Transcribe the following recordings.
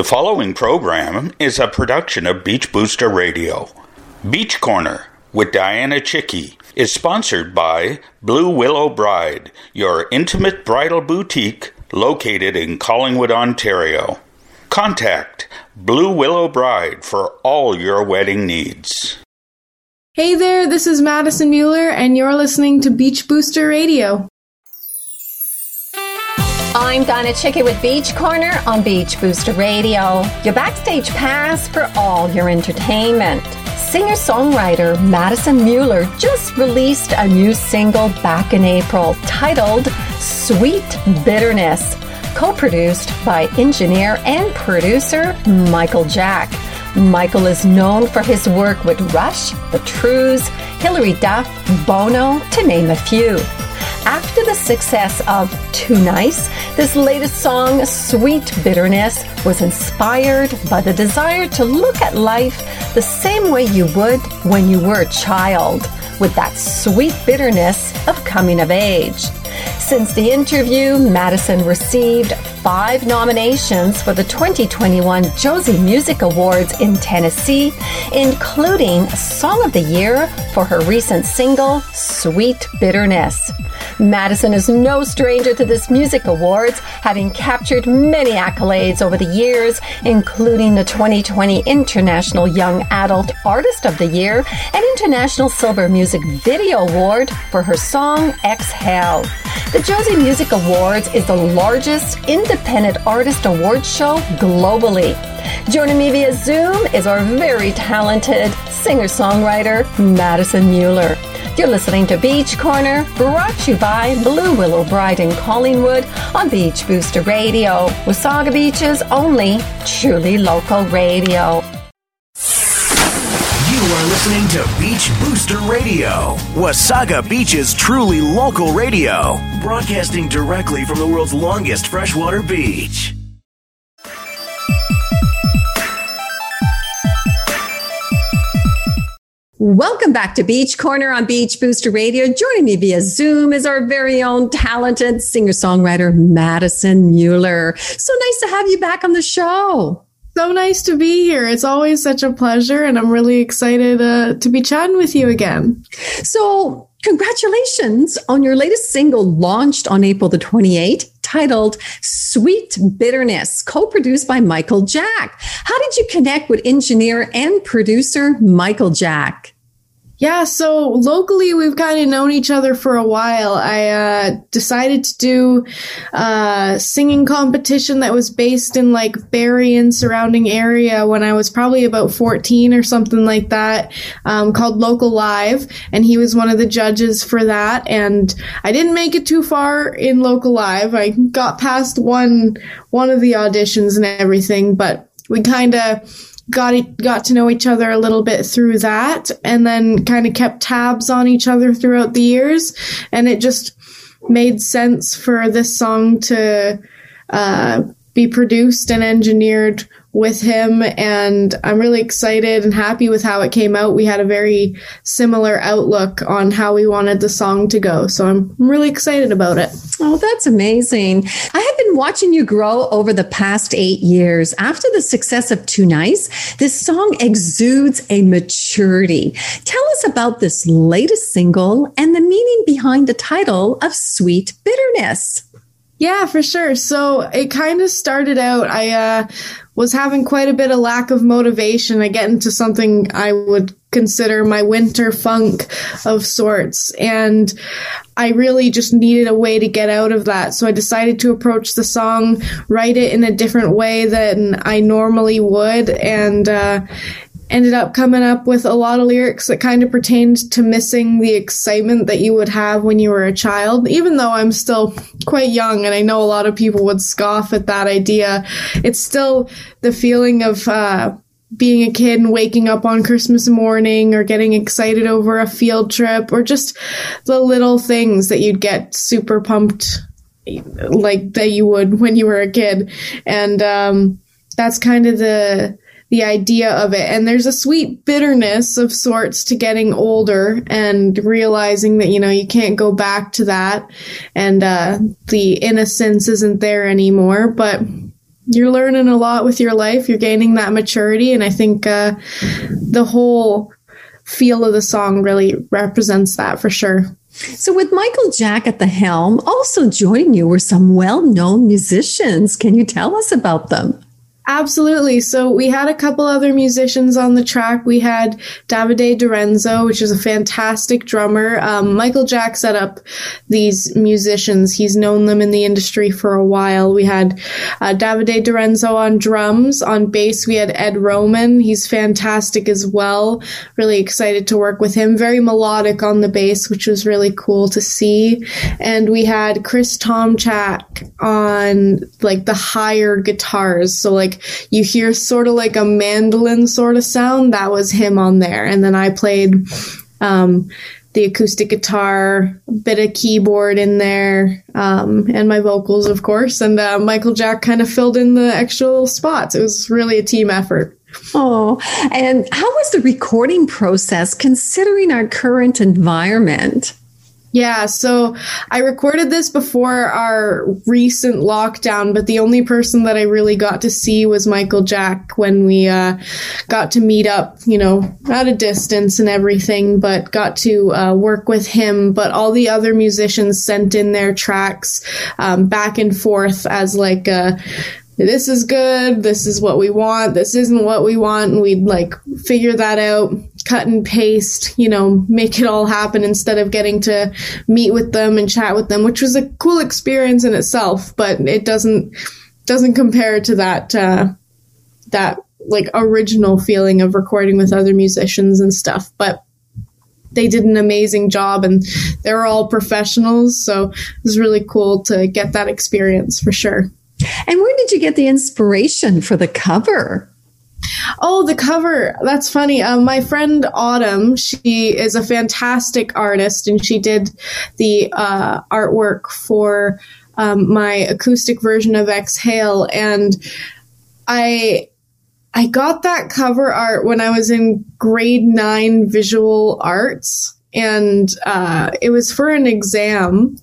The following program is a production of Beach Booster Radio. Beach Corner with Dianna Chycki is sponsored by Blue Willow Bride, your intimate bridal boutique located in Collingwood, Ontario. Contact Blue Willow Bride for all your wedding needs. Hey there, this is Madison Mueller, and you're listening to Beach Booster Radio. I'm Donna Chycki with Beach Corner on Beach Booster Radio, your backstage pass for all your entertainment. Singer songwriter Madison Mueller just released a new single back in April titled Sweet Bitterness, co produced by engineer and producer Michael Jack. Michael is known for his work with Rush, The Trews, Hilary Duff, Bono, to name a few. After the success of Too Nice, this latest song, Sweet Bitterness, was inspired by the desire to look at life the same way you would when you were a child, with that sweet bitterness of coming of age. Since the interview, Madison received five nominations for the 2021 Josie Music Awards in Tennessee, including Song of the Year for her recent single, Sweet Bitterness. Madison is no stranger to this music awards, having captured many accolades over the years, including the 2020 International Young Adult Artist of the Year and International Silver Music Video Award for her song Exhale. The Josie Music Awards is the largest independent artist award show globally. Joining me via Zoom is our very talented singer songwriter, Madison Mueller. You're listening to Beach Corner, brought to you by Blue Willow Bride in Collingwood on Beach Booster Radio, Wasaga Beach's only truly local radio. You are listening to Beach Booster Radio, Wasaga Beach's truly local radio, broadcasting directly from the world's longest freshwater beach. Welcome back to Beach Corner on Beach Booster Radio. Joining me via Zoom is our very own talented singer songwriter, Madison Mueller. So nice to have you back on the show. So nice to be here. It's always such a pleasure, and I'm really excited uh, to be chatting with you again. So, congratulations on your latest single launched on April the 28th, titled Sweet Bitterness, co produced by Michael Jack. How did you connect with engineer and producer Michael Jack? Yeah, so locally we've kind of known each other for a while. I uh, decided to do a singing competition that was based in like Barrie and surrounding area when I was probably about 14 or something like that, um, called Local Live, and he was one of the judges for that. And I didn't make it too far in Local Live. I got past one one of the auditions and everything, but we kind of got got to know each other a little bit through that and then kind of kept tabs on each other throughout the years and it just made sense for this song to uh, be produced and engineered with him and I'm really excited and happy with how it came out. We had a very similar outlook on how we wanted the song to go. So I'm really excited about it. Oh, that's amazing. I been watching you grow over the past eight years. After the success of Too Nice, this song exudes a maturity. Tell us about this latest single and the meaning behind the title of Sweet Bitterness. Yeah, for sure. So it kind of started out, I uh, was having quite a bit of lack of motivation. I get into something I would consider my winter funk of sorts. And I really just needed a way to get out of that. So I decided to approach the song, write it in a different way than I normally would. And, uh, ended up coming up with a lot of lyrics that kind of pertained to missing the excitement that you would have when you were a child. Even though I'm still quite young and I know a lot of people would scoff at that idea, it's still the feeling of, uh, being a kid and waking up on Christmas morning or getting excited over a field trip or just the little things that you'd get super pumped like that you would when you were a kid. And um, that's kind of the the idea of it. And there's a sweet bitterness of sorts to getting older and realizing that, you know, you can't go back to that and uh, the innocence isn't there anymore. But you're learning a lot with your life. You're gaining that maturity, and I think uh, the whole feel of the song really represents that for sure. So, with Michael Jack at the helm, also joining you were some well known musicians. Can you tell us about them? Absolutely. So we had a couple other musicians on the track. We had Davide DiRenzo, which is a fantastic drummer. Um, Michael Jack set up these musicians. He's known them in the industry for a while. We had uh, Davide DiRenzo on drums. On bass, we had Ed Roman. He's fantastic as well. Really excited to work with him. Very melodic on the bass, which was really cool to see. And we had Chris Tomchak on like the higher guitars. So like you hear sort of like a mandolin sort of sound. That was him on there. And then I played um, the acoustic guitar, a bit of keyboard in there, um, and my vocals, of course. And uh, Michael Jack kind of filled in the extra spots. It was really a team effort. Oh, and how was the recording process considering our current environment? Yeah, so I recorded this before our recent lockdown, but the only person that I really got to see was Michael Jack when we uh, got to meet up, you know, at a distance and everything, but got to uh, work with him. But all the other musicians sent in their tracks um, back and forth as like a this is good, this is what we want, this isn't what we want, and we'd like figure that out, cut and paste, you know, make it all happen instead of getting to meet with them and chat with them, which was a cool experience in itself, but it doesn't doesn't compare to that uh, that like original feeling of recording with other musicians and stuff. But they did an amazing job and they were all professionals, so it was really cool to get that experience for sure. And where did you get the inspiration for the cover? Oh, the cover. That's funny. Um, my friend Autumn, she is a fantastic artist and she did the uh, artwork for um, my acoustic version of Exhale. And I I got that cover art when I was in grade nine visual arts and uh, it was for an exam.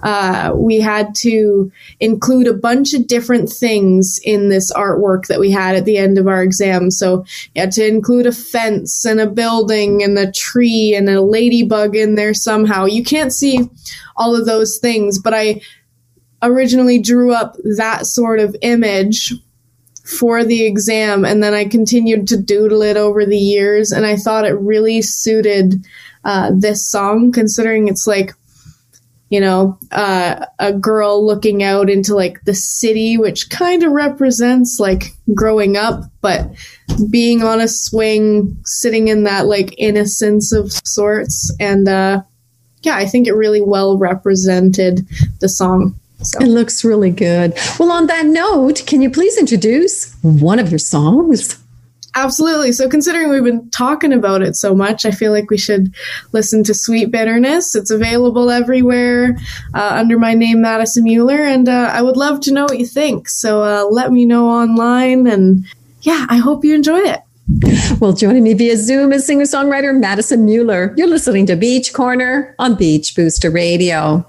Uh, we had to include a bunch of different things in this artwork that we had at the end of our exam. So you had to include a fence and a building and a tree and a ladybug in there somehow. You can't see all of those things, but I originally drew up that sort of image for the exam and then I continued to doodle it over the years and I thought it really suited uh, this song, considering it's like, you know, uh, a girl looking out into like the city, which kind of represents like growing up, but being on a swing, sitting in that like innocence of sorts. And uh, yeah, I think it really well represented the song. So. It looks really good. Well, on that note, can you please introduce one of your songs? Absolutely. So, considering we've been talking about it so much, I feel like we should listen to Sweet Bitterness. It's available everywhere uh, under my name, Madison Mueller, and uh, I would love to know what you think. So, uh, let me know online, and yeah, I hope you enjoy it. Well, joining me via Zoom is singer songwriter Madison Mueller. You're listening to Beach Corner on Beach Booster Radio.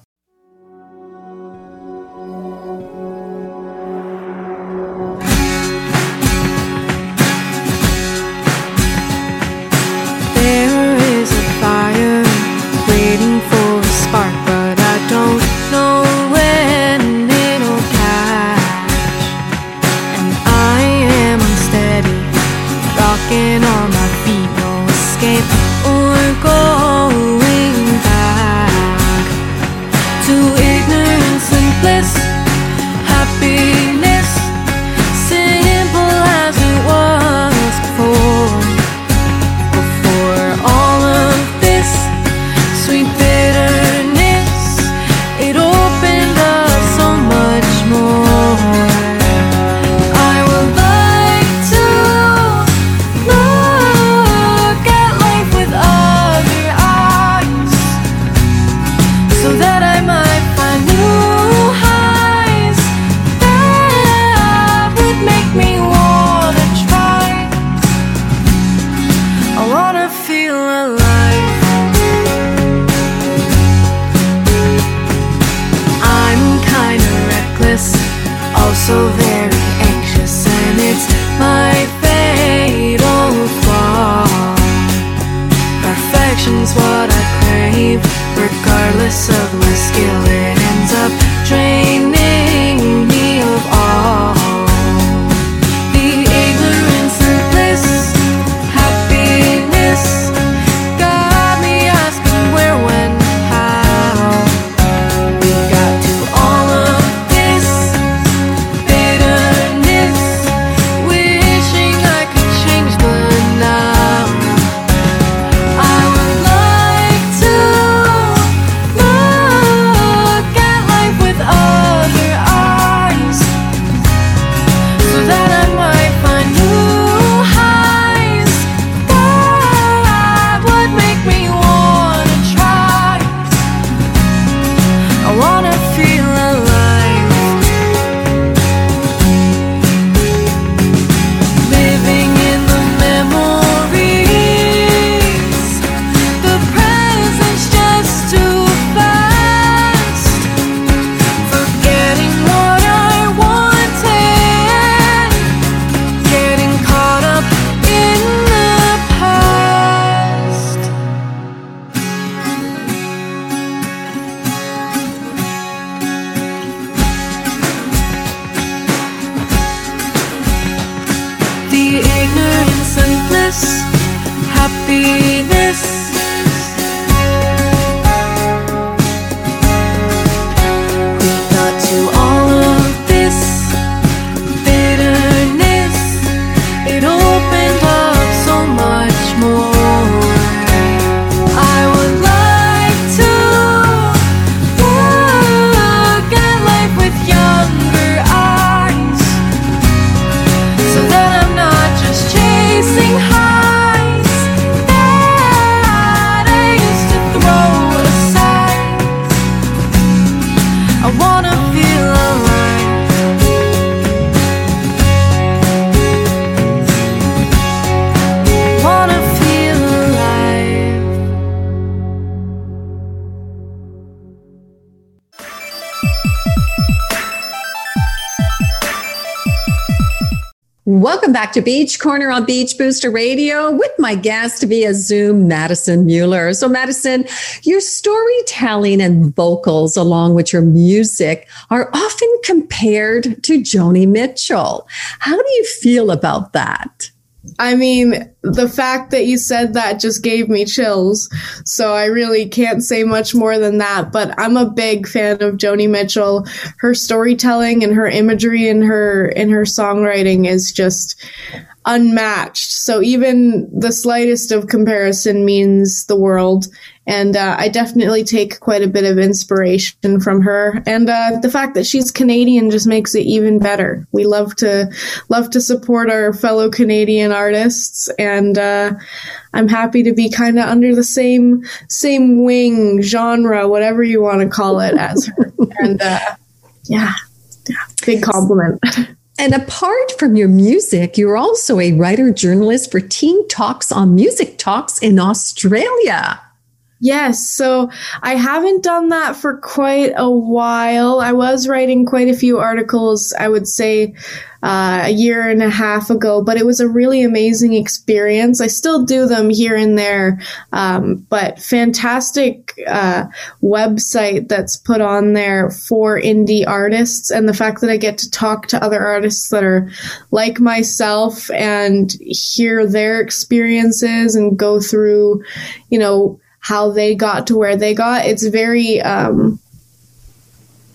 Welcome back to Beach Corner on Beach Booster Radio with my guest via Zoom, Madison Mueller. So, Madison, your storytelling and vocals, along with your music, are often compared to Joni Mitchell. How do you feel about that? I mean, the fact that you said that just gave me chills. So I really can't say much more than that. But I'm a big fan of Joni Mitchell. Her storytelling and her imagery and her in her songwriting is just unmatched. So even the slightest of comparison means the world. And uh, I definitely take quite a bit of inspiration from her. And uh, the fact that she's Canadian just makes it even better. We love to love to support our fellow Canadian artists, and uh, I'm happy to be kind of under the same same wing genre, whatever you want to call it, as her. and uh, yeah, yeah, big compliment. And apart from your music, you're also a writer journalist for Teen Talks on Music Talks in Australia. Yes, so I haven't done that for quite a while. I was writing quite a few articles, I would say uh, a year and a half ago, but it was a really amazing experience. I still do them here and there, um, but fantastic uh, website that's put on there for indie artists. And the fact that I get to talk to other artists that are like myself and hear their experiences and go through, you know, how they got to where they got. It's very, um,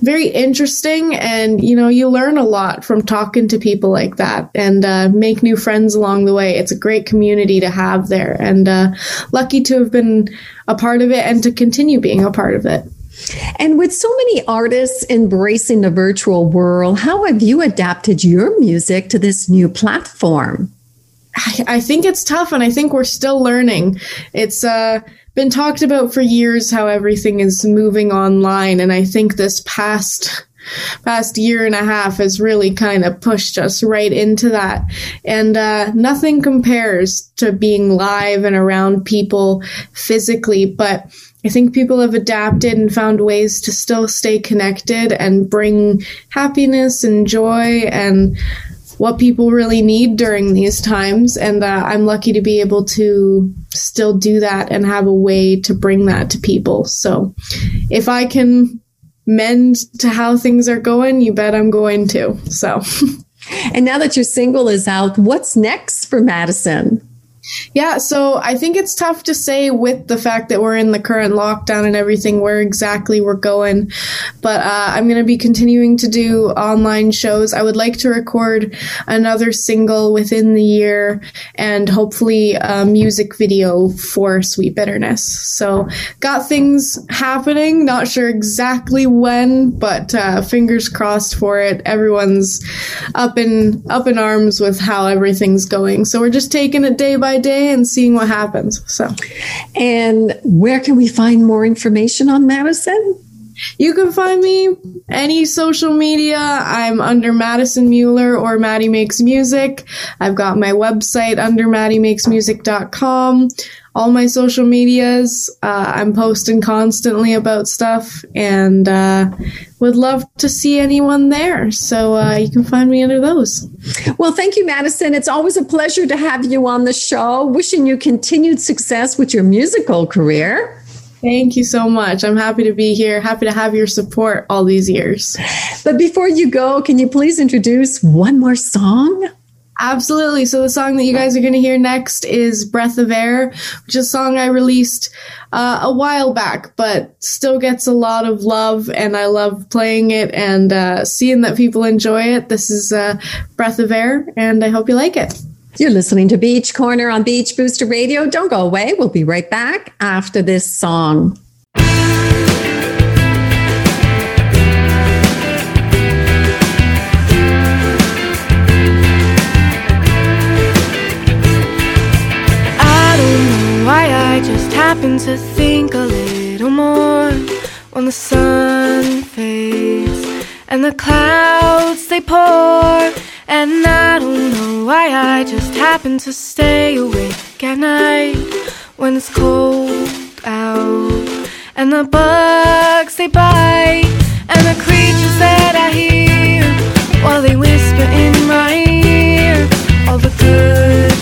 very interesting and you know you learn a lot from talking to people like that and uh, make new friends along the way it's a great community to have there and uh, lucky to have been a part of it and to continue being a part of it And with so many artists embracing the virtual world, how have you adapted your music to this new platform? I, I think it's tough and i think we're still learning it's uh been talked about for years how everything is moving online and i think this past past year and a half has really kind of pushed us right into that. And uh, nothing compares to being live and around people physically but i think people have adapted and found ways to still stay connected and bring happiness and joy and what people really need during these times. And that I'm lucky to be able to still do that and have a way to bring that to people. So if I can mend to how things are going, you bet I'm going to. So. And now that your single is out, what's next for Madison? Yeah, so I think it's tough to say with the fact that we're in the current lockdown and everything where exactly we're going. But uh, I'm going to be continuing to do online shows. I would like to record another single within the year and hopefully a music video for Sweet Bitterness. So got things happening. Not sure exactly when, but uh, fingers crossed for it. Everyone's up in up in arms with how everything's going. So we're just taking it day by day and seeing what happens. So, And where can we find more information on Madison? you can find me any social media. I'm under Madison Mueller or Maddie Makes Music. I've got my website under maddiemakesmusic.com. All my social medias. Uh, I'm posting constantly about stuff and uh, would love to see anyone there. So uh, you can find me under those. Well, thank you, Madison. It's always a pleasure to have you on the show. Wishing you continued success with your musical career. Thank you so much. I'm happy to be here. Happy to have your support all these years. But before you go, can you please introduce one more song? Absolutely. So the song that you guys are going to hear next is Breath of Air, which is a song I released uh, a while back, but still gets a lot of love and I love playing it and uh, seeing that people enjoy it. This is uh, Breath of Air and I hope you like it. You're listening to Beach Corner on Beach Booster Radio. Don't go away. We'll be right back after this song. Happen to think a little more when the sun fades and the clouds they pour. And I don't know why I just happen to stay awake at night when it's cold out and the bugs they bite and the creatures that I hear while they whisper in my ear all the good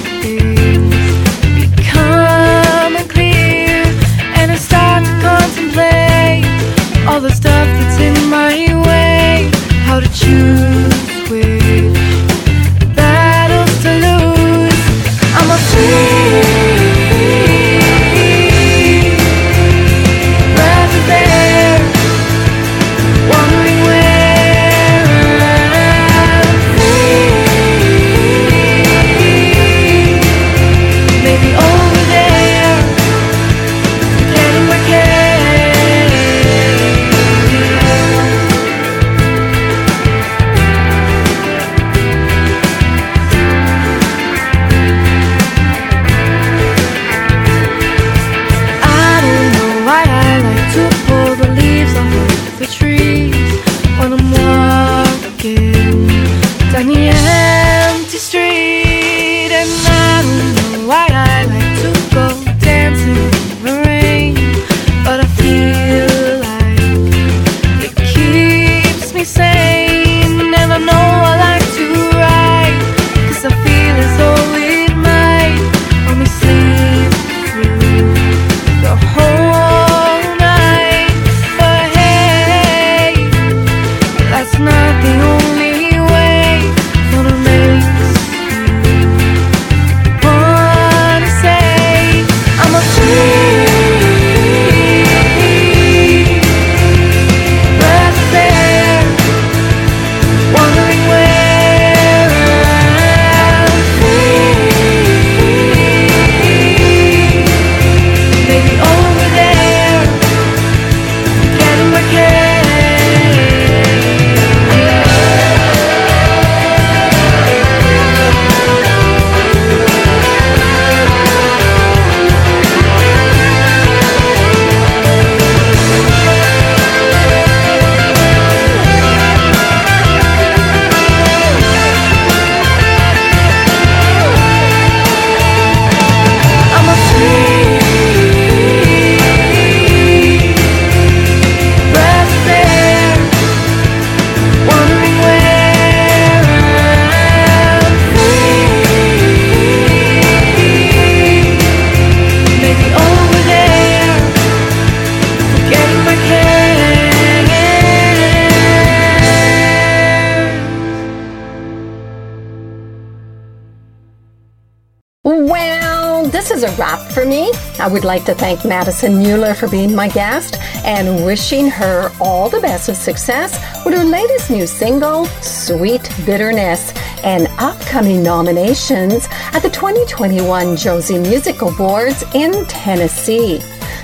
I would like to thank Madison Mueller for being my guest and wishing her all the best of success with her latest new single, Sweet Bitterness, and upcoming nominations at the 2021 Josie Music Awards in Tennessee.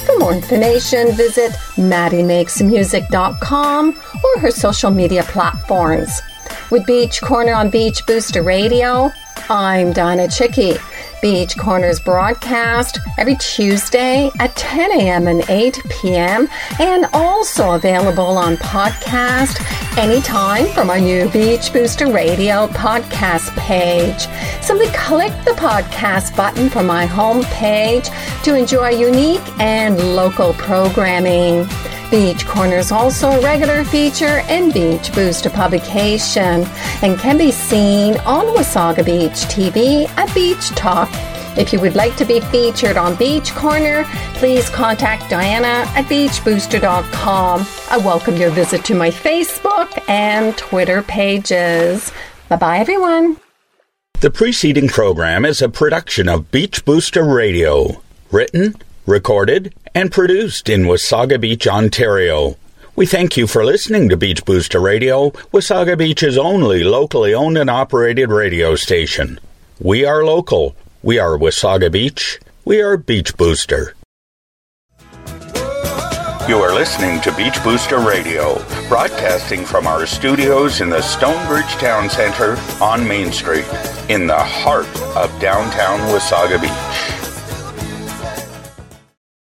For more information, visit maddiemakesmusic.com or her social media platforms. With Beach Corner on Beach Booster Radio, I'm Donna Chycki. Beach Corners broadcast every Tuesday at 10 a.m. and 8 p.m. and also available on podcast anytime from our new Beach Booster Radio podcast page. Simply click the podcast button from my home page to enjoy unique and local programming. Beach Corner is also a regular feature in Beach Booster publication and can be seen on Wasaga Beach TV at Beach Talk. If you would like to be featured on Beach Corner, please contact Dianna at beachbooster.com. I welcome your visit to my Facebook and Twitter pages. Bye bye, everyone. The preceding program is a production of Beach Booster Radio, written, recorded, and produced in Wasaga Beach, Ontario. We thank you for listening to Beach Booster Radio, Wasaga Beach's only locally owned and operated radio station. We are local. We are Wasaga Beach. We are Beach Booster. You are listening to Beach Booster Radio, broadcasting from our studios in the Stonebridge Town Center on Main Street, in the heart of downtown Wasaga Beach.